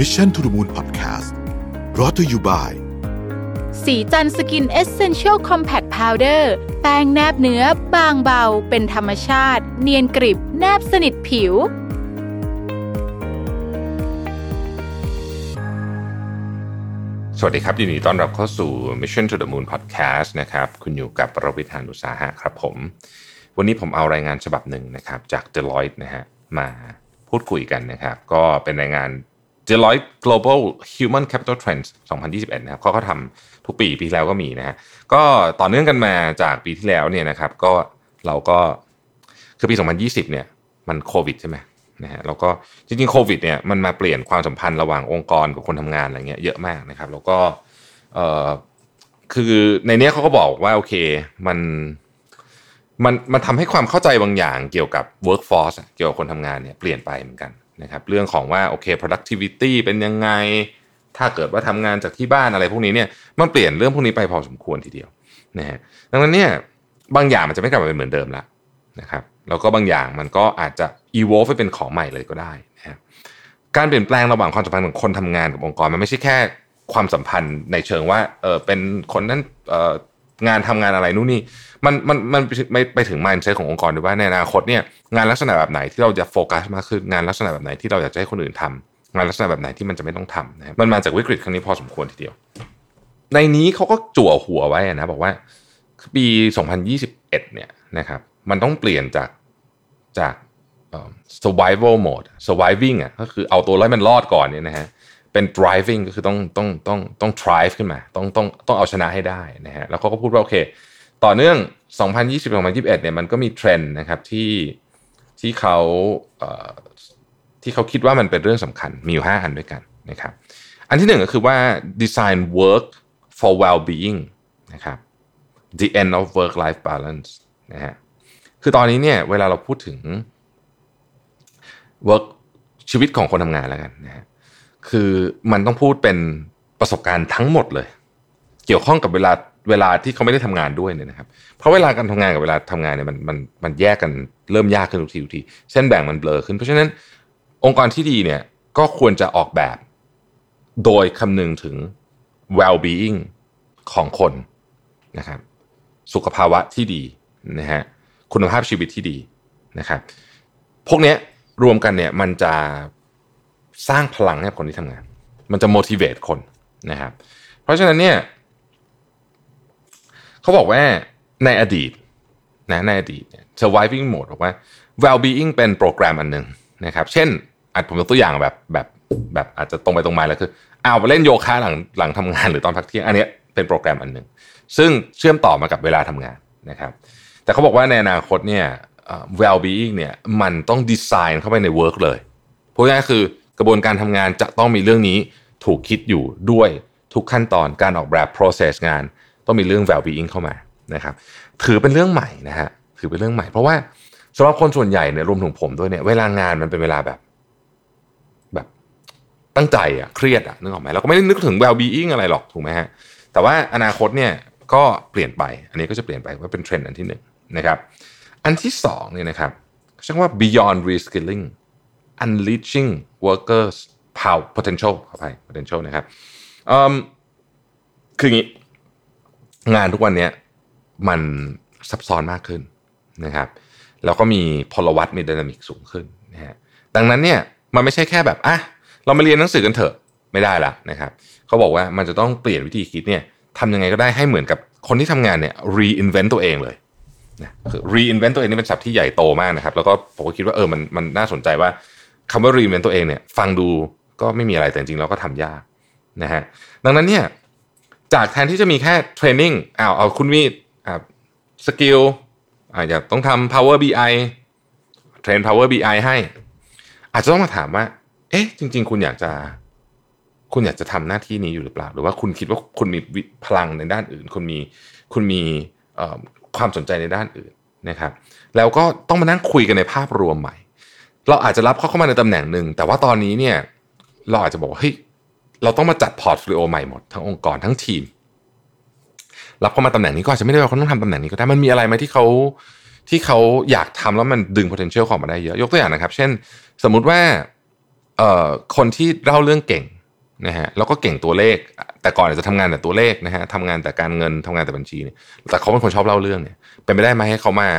Mission to the Moon Podcast รอ t ธออยู่บ่ายสีจันสกินเอเซนเชียลคอมแพคพาวเดอร์แป้งแนบเนื้อบางเบา เป็นธรรมชาติ เนียนกริบ แนบสนิทผิว สวัสดีครับยินดีต้อนรับเข้าสู่ Mission to the Moon Podcast นะครับ คุณอยู่กับรวิศ หาญอุตสาหะครับผม วันนี้ผมเอารายงานฉบับหนึ่งนะครับ จาก Deloitte นะฮะมาพูดคุยกันนะครับ ก็เป็นรายงาน Deloitte Global Human Capital Trends 2021 นะครับเขาก็ทำทุกปีปีแล้วก็มีนะฮะก็ต่อเนื่องกันมาจากปีที่แล้วเนี่ยนะครับ ก็เราก็คือปี 2020 เนี่ย มันโควิดใช่ไหมนะฮะแล้วก็จริงๆโควิดเนี่ยมันมาเปลี่ยนความสัมพันธ์ระหว่างองค์กรกับคนทำงานอะไรเงี้ยเยอะมากนะครับ แล้วก็เอ่อคือในเนี้ยเขาก็บอกว่าโอเคมันมันมันทำให้ความเข้าใจบางอย่างเกี่ยวกับ workforce เกี่ยวกับคนทำงานเนี่ยเปลี่ยนไปเหมือนกัน นะครับเรื่องของว่าโอเค productivity เป็นยังไง ถ้าเกิดว่าทำงานจากที่บ้านอะไรพวกนี้เนี่ยมันเปลี่ยนเรื่องพวกนี้ไปพอสมควรทีเดียวนะฮะดังนั้นเนี่ยบางอย่างมันจะไม่กลับมาเป็นเหมือนเดิมละนะครับแล้วก็บางอย่างมันก็อาจจะ evolve ไปเป็นของใหม่เลยก็ได้นะฮะการเปลี่ยนแปลงระหว่างความสัมพันธ์ของคนทำงานกับองค์กรมันไม่ใช่แค่ความสัมพันธ์ในเชิงว่าเออเป็นคนนั้นเออ งานทำงานอะไรนู่นนี่มันมันมันไปไปถึง mindset ขององค์กรด้วยว่าในอนาคตเนี่ยงานลักษณะแบบไหนที่เราจะโฟกัสมากขึ้นงานลักษณะแบบไหนที่เราอยากจะให้คนอื่นทำงานลักษณะแบบไหนที่มันจะไม่ต้องทำนะมันมาจากวิกฤตครั้งนี้พอสมควรทีเดียว ในนี้เขาก็จั่วหัวไว้นะบอกว่าปี 2021 เนี่ยนะครับมันต้องเปลี่ยนจากจาก survival mode surviving อะก็คือเอาตัวรอดมันรอดก่อนเนี่ยนะฮะ เป็น driving ก็คือต้องต้องต้องต้อง drive ขึ้นมาต้องต้องต้องเอาชนะให้ได้นะฮะแล้วเขาก็พูดว่าโอเค ต่อเนื่อง 2020-2021เนี่ยมันก็มีเทรนด์นะครับที่ที่เขาที่เขาคิดว่ามันเป็นเรื่องสำคัญมีอยู่ 5 อันด้วยกันนะครับอันที่หนึ่งก็คือว่า design work for well-being นะครับ the end of work life balance นะฮะคือตอนนี้เนี่ยเวลาเราพูดถึง work ชีวิตของคนทำงานแล้วกันนะฮะ คือมันต้องพูดเป็นประสบการณ์ทั้งหมดเลย เกี่ยวข้องกับเวลาเวลาที่เขาไม่ได้ทำงานด้วยเนี่ยนะครับ เพราะเวลาการทำงานกับเวลาทำงานเนี่ยมันมันมันแยกกันเริ่มยากขึ้นทุกทีทุกทีเส้นแบ่งมันเบลอขึ้น เพราะฉะนั้นองค์กรที่ดีเนี่ยก็ควรจะออกแบบ โดยคำนึงถึง well-being ของคนนะครับ สุขภาวะที่ดีนะฮะคุณภาพชีวิตที่ดีนะครับ พวกนี้รวมกันเนี่ยมันจะ สร้างพลังให้คนที่ทำงาน มันจะ motivate คนนะครับ เพราะฉะนั้นเนี่ยเขาบอกว่าในอดีตนะในอดีต surviving mode บอกว่า well-being เป็นโปรแกรมอันหนึ่งนะครับ เช่นอาจผมยกตัวอย่างแบบแบบแบบอาจจะตรงไปตรงมาแล้วคือเอาไปเล่นโยคะหลังหลังทำงานหรือตอนพักเที่ยงอันนี้เป็นโปรแกรมอันหนึ่งซึ่งเชื่อมต่อมากับเวลาทำงานนะครับ แต่เขาบอกว่าในอนาคตเนี่ย well-being เนี่ยมันต้องดีไซน์เข้าไปใน work เลยพูดง่ายคือ กระบวนการทำงานจะต้องมีเรื่องนี้ถูกคิดอยู่ด้วยทุกขั้นตอนการออกแบบ process งาน ต้องมีเรื่อง well-being เข้ามานะครับ ถือเป็นเรื่องใหม่นะฮะถือเป็นเรื่องใหม่ เพราะว่าสำหรับคนส่วนใหญ่เนี่ยรวมถึงผมด้วยเนี่ยเวลางานมันเป็นเวลาแบบ แบบตั้งใจอะเครียดอะนึกออกไหมเราก็ไม่ได้นึกถึง well-being อะไรหรอกถูกไหมฮะแต่ว่าอนาคตเนี่ยก็เปลี่ยนไป อันนี้ก็จะเปลี่ยนไปว่าเป็นเทรนด์อันที่หนึ่งนะครับ อันที่สองเนี่ยนะครับเรียกว่า beyond reskilling unleashing workers power potential ขออภัย potential นะครับคืออย่างนี้ งานทุกวันนี้มันซับซ้อนมากขึ้นนะครับแล้วก็มีพลวัตมีดินามิกสูงขึ้นนะฮะดังนั้นเนี่ยมันไม่ใช่แค่แบบอะเรามาเรียนหนังสือกันเถอะไม่ได้ละนะครับเขาบอกว่ามันจะต้องเปลี่ยนวิธีคิดเนี่ยทำยังไงก็ได้ให้เหมือนกับคนที่ทำงานเนี่ย reinvent ตัวเองเลยนะคือ reinvent ตัวเองนี่เป็นศัพท์ที่ใหญ่โตมากนะครับ แล้วก็ผมก็คิดว่าเออมันมันน่าสนใจว่า คำว่า reinvent ตัวเองเนี่ยฟังดูก็ไม่มีอะไรแต่จริงๆเราก็ทำยากนะฮะดังนั้นเนี่ยจากแทนที่จะมีแค่เทรนนิ่งอ้าวเอาคุณมี skill อาอยากต้องทำ Power BI train Power BI ให้ อาจจะต้องมาถามว่า เอ๊ะ จริง ๆ คุณอยากจะ คุณอยากจะทำหน้าที่นี้อยู่หรือเปล่า หรือว่าคุณคิดว่าคุณมีพลังในด้านอื่น คุณมีคุณมีความสนใจในด้านอื่นนะครับ แล้วก็ต้องมานั่งคุยกันในภาพรวมใหม่ เราอาจจะรับเขาเข้ามาในตำแหน่งหนึ่งแต่ว่าตอนนี้เนี่ยเราอาจจะบอกว่าเฮ้ยเราต้องมาจัด portfolio ใหม่หมดทั้งองค์กรทั้งทีม รับเข้ามาตำแหน่งนี้ก็อาจจะไม่ได้ว่าเขาต้องทำตำแหน่งนี้ก็ได้มันมีอะไรไหมที่เขาที่เขาอยากทำแล้วมันดึง potential ของมาได้เยอะยกตัวอย่างนะครับ เช่น สมมุติว่าเอ่อคนที่เล่าเรื่องเก่งนะฮะแล้วก็เก่งตัวเลข แต่ก่อนอาจจะทำงานแต่ตัวเลขนะฮะทำงานแต่การเงินทำงานแต่บัญชีเนี่ยแต่เขาเป็นคนชอบเล่าเรื่องเนี่ยเป็นไปได้ไหมให้เขามา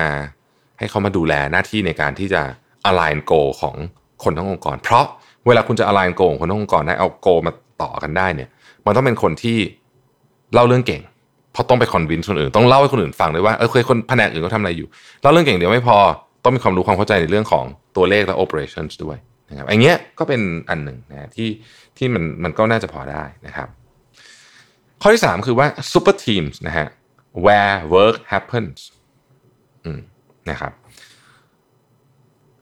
ให้เขามาดูแลหน้าที่ในการที่จะ align goal ของคนทั้งองค์กร เพราะเวลาคุณจะ align goal ของคนทั้งองค์กรได้เอา goal มาต่อกันได้เนี่ย มันต้องเป็นคนที่เล่าเรื่องเก่ง เพราะต้องไป convince คนอื่น ต้องเล่าให้คนอื่นฟังด้วยว่าเออเคยคนแผนกอื่นเขาทำอะไรอยู่เล่าเรื่องเก่งเดียวไม่พอต้องมีความรู้ความเข้าใจในเรื่องของตัวเลขและ operations ด้วยนะครับอันเนี้ยก็เป็นอันหนึ่งนะที่ที่มันมันก็น่าจะพอได้นะครับ ข้อที่ 3 คือว่า super teams นะฮะ where work happens นะครับ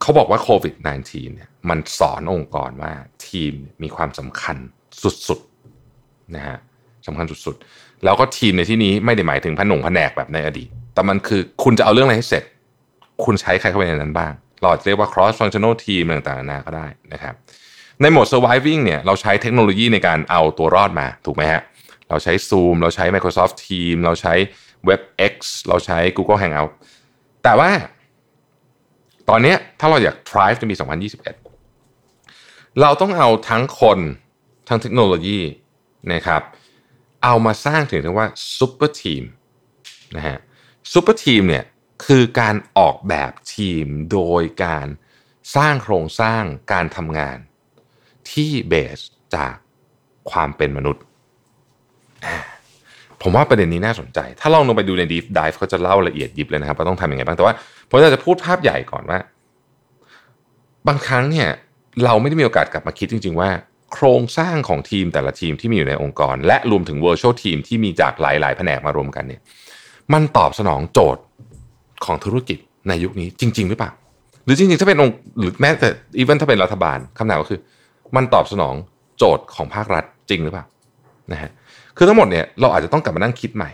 เขาบอกว่าโควิด -19 เนี่ยมันสอนองค์กรว่าทีมมีความสำคัญสุดๆนะฮะสำคัญสุดๆ แล้วก็ทีมในที่นี้ไม่ได้หมายถึงผนงแผนกแบบในอดีต แต่มันคือคุณจะเอาเรื่องอะไรให้เสร็จ คุณใช้ใครเข้าไปในนั้นบ้าง เราจะเรียกว่า cross functional team ต่างๆนานาก็ได้นะครับในโหมด surviving เนี่ยเราใช้เทคโนโลยีในการเอาตัวรอดมาถูกไหมฮะเราใช้ Zoom เราใช้ Microsoft Teams เราใช้ WebEx เราใช้ Google Hangout แต่ว่า ตอนนี้ถ้าเราอยาก thrive ในปี 2021 เราต้องเอาทั้งคนทั้งเทคโนโลยีนะครับเอามาสร้างถึงเรียกว่า super team นะฮะ super team เนี่ยคือการออกแบบทีมโดยการสร้างโครงสร้างการทำงานที่เบสจากความเป็นมนุษย์ ผมว่าประเด็นนี้น่าสนใจ ถ้าลองลงไปดูใน Deep Dive เขาจะเล่าละเอียดยิบเลยนะครับว่าต้องทำยังไงบ้าง แต่ว่าผมอยากจะพูดภาพใหญ่ก่อนว่า บางครั้งเนี่ยเราไม่ได้มีโอกาสกลับมาคิดจริง ๆ ว่า โครงสร้างของทีมแต่ละทีมที่มีอยู่ในองค์กร และรวมถึง virtual team ที่มีจากหลาย ๆ แผนกมารวมกันเนี่ย มันตอบสนองโจทย์ของธุรกิจในยุคนี้จริง ๆ หรือเปล่า หรือจริง ๆ ถ้าเป็นองค์หรือแม้แต่even ถ้าเป็นรัฐบาลคำถามก็คือ มันตอบสนองโจทย์ของภาครัฐจริงหรือเปล่านะฮะ คือทั้งหมดเนี่ยเราอาจจะต้องกลับมานั่งคิดใหม่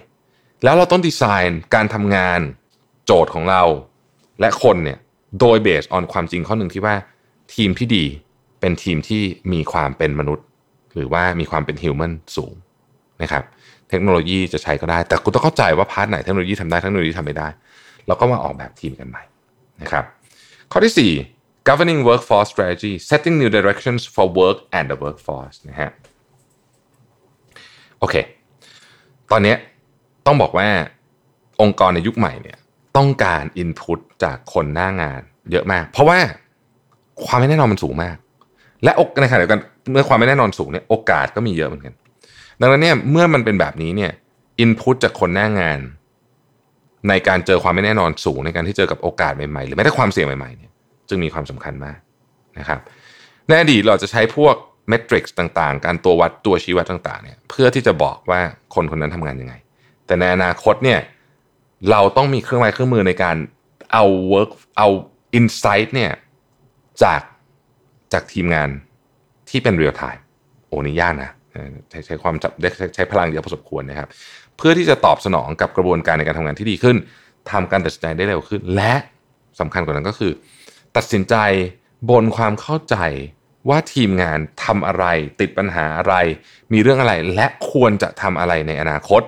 แล้วเราต้องดีไซน์การทำงานโจทย์ของเรา และคนเนี่ยโดย base on ความจริงข้อหนึ่งที่ว่าทีมที่ดีเป็นทีมที่มีความเป็นมนุษย์ หรือว่ามีความเป็น human สูงนะครับเทคโนโลยีจะใช้ก็ได้ แต่คุณต้องเข้าใจว่า part ไหนเทคโนโลยีทำได้เทคโนโลยีทำไม่ได้ เราก็มาออกแบบทีมกันใหม่นะครับข้อที่ 4 governing workforce strategy setting new directions for work and the workforce นะฮะ โอเค ตอนนี้ต้องบอกว่าองค์กรในยุคใหม่เนี่ยต้องการอินพุตจากคนหน้างานเยอะมาก เพราะว่าความไม่แน่นอนมันสูงมาก และในขณะเดียวกันเมื่อความไม่แน่นอนสูงเนี่ยโอกาสก็มีเยอะเหมือนกัน ดังนั้นเนี่ยเมื่อมันเป็นแบบนี้เนี่ยอินพุตจากคนหน้างาน ในการเจอความไม่แน่นอนสูงในการที่เจอกับโอกาสใหม่ๆ หรือแม้แต่ความเสี่ยงใหม่ๆเนี่ยจึงมีความสำคัญมากนะครับในอดีตเราจะใช้พวก เมทริกซ์ต่างๆ การตัววัดตัวชี้วัดต่างๆเนี่ยเพื่อที่จะบอกว่าคนคนนั้นทำงานยังไง แต่ในอนาคตเนี่ยเราต้องมีเครื่องไม้เครื่องมือในการเอา work เอา insight เนี่ยจากจากทีมงานที่เป็น real time โอ้นี่ยากนะใช้ใช้ความจับได้ใช้พลังเยอะพอสมควรนะครับ เพื่อที่จะตอบสนองกับกระบวนการในการทำงานที่ดีขึ้นทำการตัดสินใจได้เร็วขึ้น และสำคัญกว่านั้นก็คือ ตัดสินใจบนความเข้าใจ ว่าทีมงานทำอะไร ติดปัญหาอะไร มีเรื่องอะไรและควรจะทำอะไรในอนาคต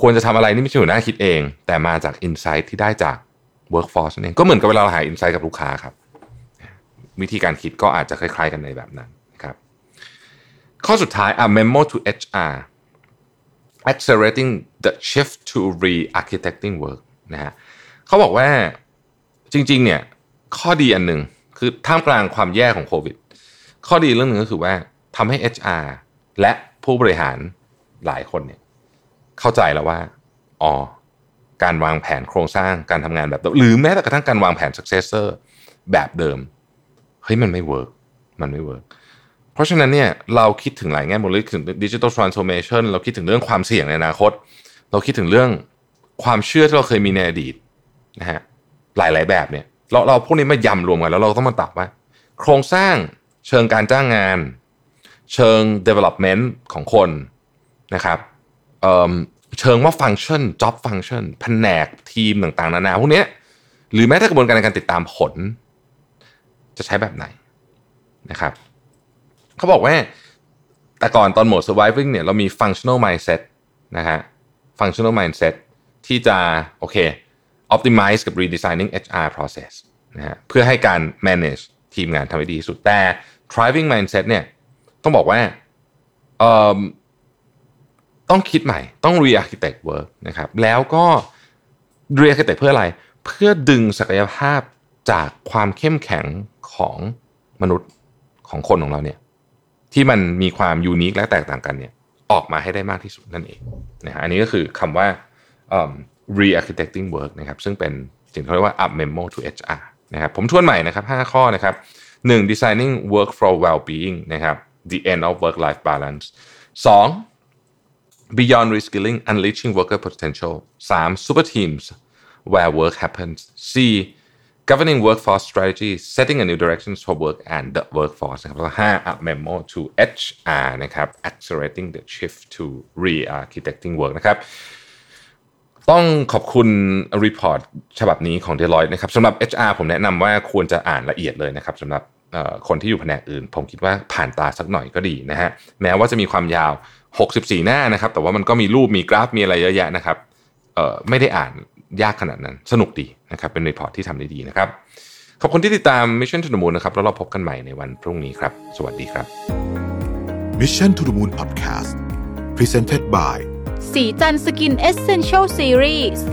ควรจะทำอะไรนี่ไม่ใช่หัวหน้าคิดเอง แต่มาจากอินไซต์ที่ได้จาก workforce นั่นเองก็เหมือนกับเวลาเราหาอินไซต์กับลูกค้าครับ วิธีการคิดก็อาจจะคล้าย ๆ กันในแบบนั้นครับ ข้อสุดท้าย a memo to HR accelerating the shift to re-architecting work นะฮะเขาบอกว่าจริง ๆ เนี่ยข้อดีอันหนึ่งคือท่ามกลางความแย่ของโควิด ข้อดีเรื่องหนึ่งก็คือว่าทำให้ HR และผู้บริหารหลายคนเนี่ยเข้าใจแล้วว่าอ๋อการวางแผนโครงสร้างการทำงานแบบหรือแม้แต่กระทั่งการวางแผน successor แบบเดิมเฮ้ยมันไม่ work มันไม่ work เพราะฉะนั้นเนี่ยเราคิดถึงหลายแง่มุมเลยถึง digital transformation เราคิดถึงเรื่องความเสี่ยงในอนาคต เราคิดถึงเรื่องความเชื่อที่เราเคยมีในอดีตนะฮะหลายๆแบบเนี่ยเราเอาพวกนี้มายำรวมกันแล้วเราต้องมาตอบว่า โครงสร้าง เชิงการจ้างงาน เชิง development ของคนนะครับเชิงว่า function job function แผนกทีมต่างๆ นานาพวกนี้หรือแม้แต่กระบวนการในการติดตามผล จะใช้แบบไหนนะครับเขาบอกว่าแต่ก่อนตอนโหมด surviving เนี่ยเรามี functional mindset นะฮะ functional mindset ที่จะโอเค optimize กับ redesigning HR process นะฮะเพื่อให้การ manage ทีมงานทำให้ดีที่สุดแต่ driving mindset เนี่ยต้องบอกว่าต้องคิดใหม่ต้อง re-architect work นะครับแล้วก็ re-architect เพื่ออะไร เพื่อดึงศักยภาพจากความเข้มแข็งของมนุษย์ของคนของเราเนี่ยที่มันมีความยูนิคและแตกต่างกันเนี่ยออกมาให้ได้มากที่สุดนั่นเองนะฮะอันนี้ก็คือคำว่า re-architecting work นะครับซึ่งเป็นสิ่งที่เรียกว่า up memo to HR นะครับผมทวนใหม่นะครับ 5 ข้อนะครับ 1. designing work for well-being นะครับ the end of work-life balance 2. beyond reskilling unleashing worker potential 3. super teams where work happens 4. governing workforce strategy setting a new directions for work and the workforce นะครับแล้วห้า up memo to HR นะครับ accelerating the shift to re-architecting work นะครับ ต้องขอบคุณรีพอร์ตฉบับนี้ของ Deloitte นะครับสำหรับ HR ผมแนะนำว่าควรจะอ่านละเอียดเลยนะครับสำหรับคนที่อยู่แผนกอื่น ผมคิดว่าผ่านตาสักหน่อยก็ดีนะฮะแม้ว่าจะมีความยาว 64 หน้านะครับ แต่ว่ามันก็มีรูปมีกราฟมีอะไรเยอะแยะนะครับไม่ได้อ่านยากขนาดนั้นสนุกดีนะครับ เป็น report ที่ทำได้ดีนะครับ ขอบคุณที่ติดตาม Mission to the Moon นะครับ แล้วเราพบกันใหม่ในวันพรุ่งนี้ครับ สวัสดีครับ Mission to the Moon Podcast Presented by ศรีจันทร์ Skin Essential Series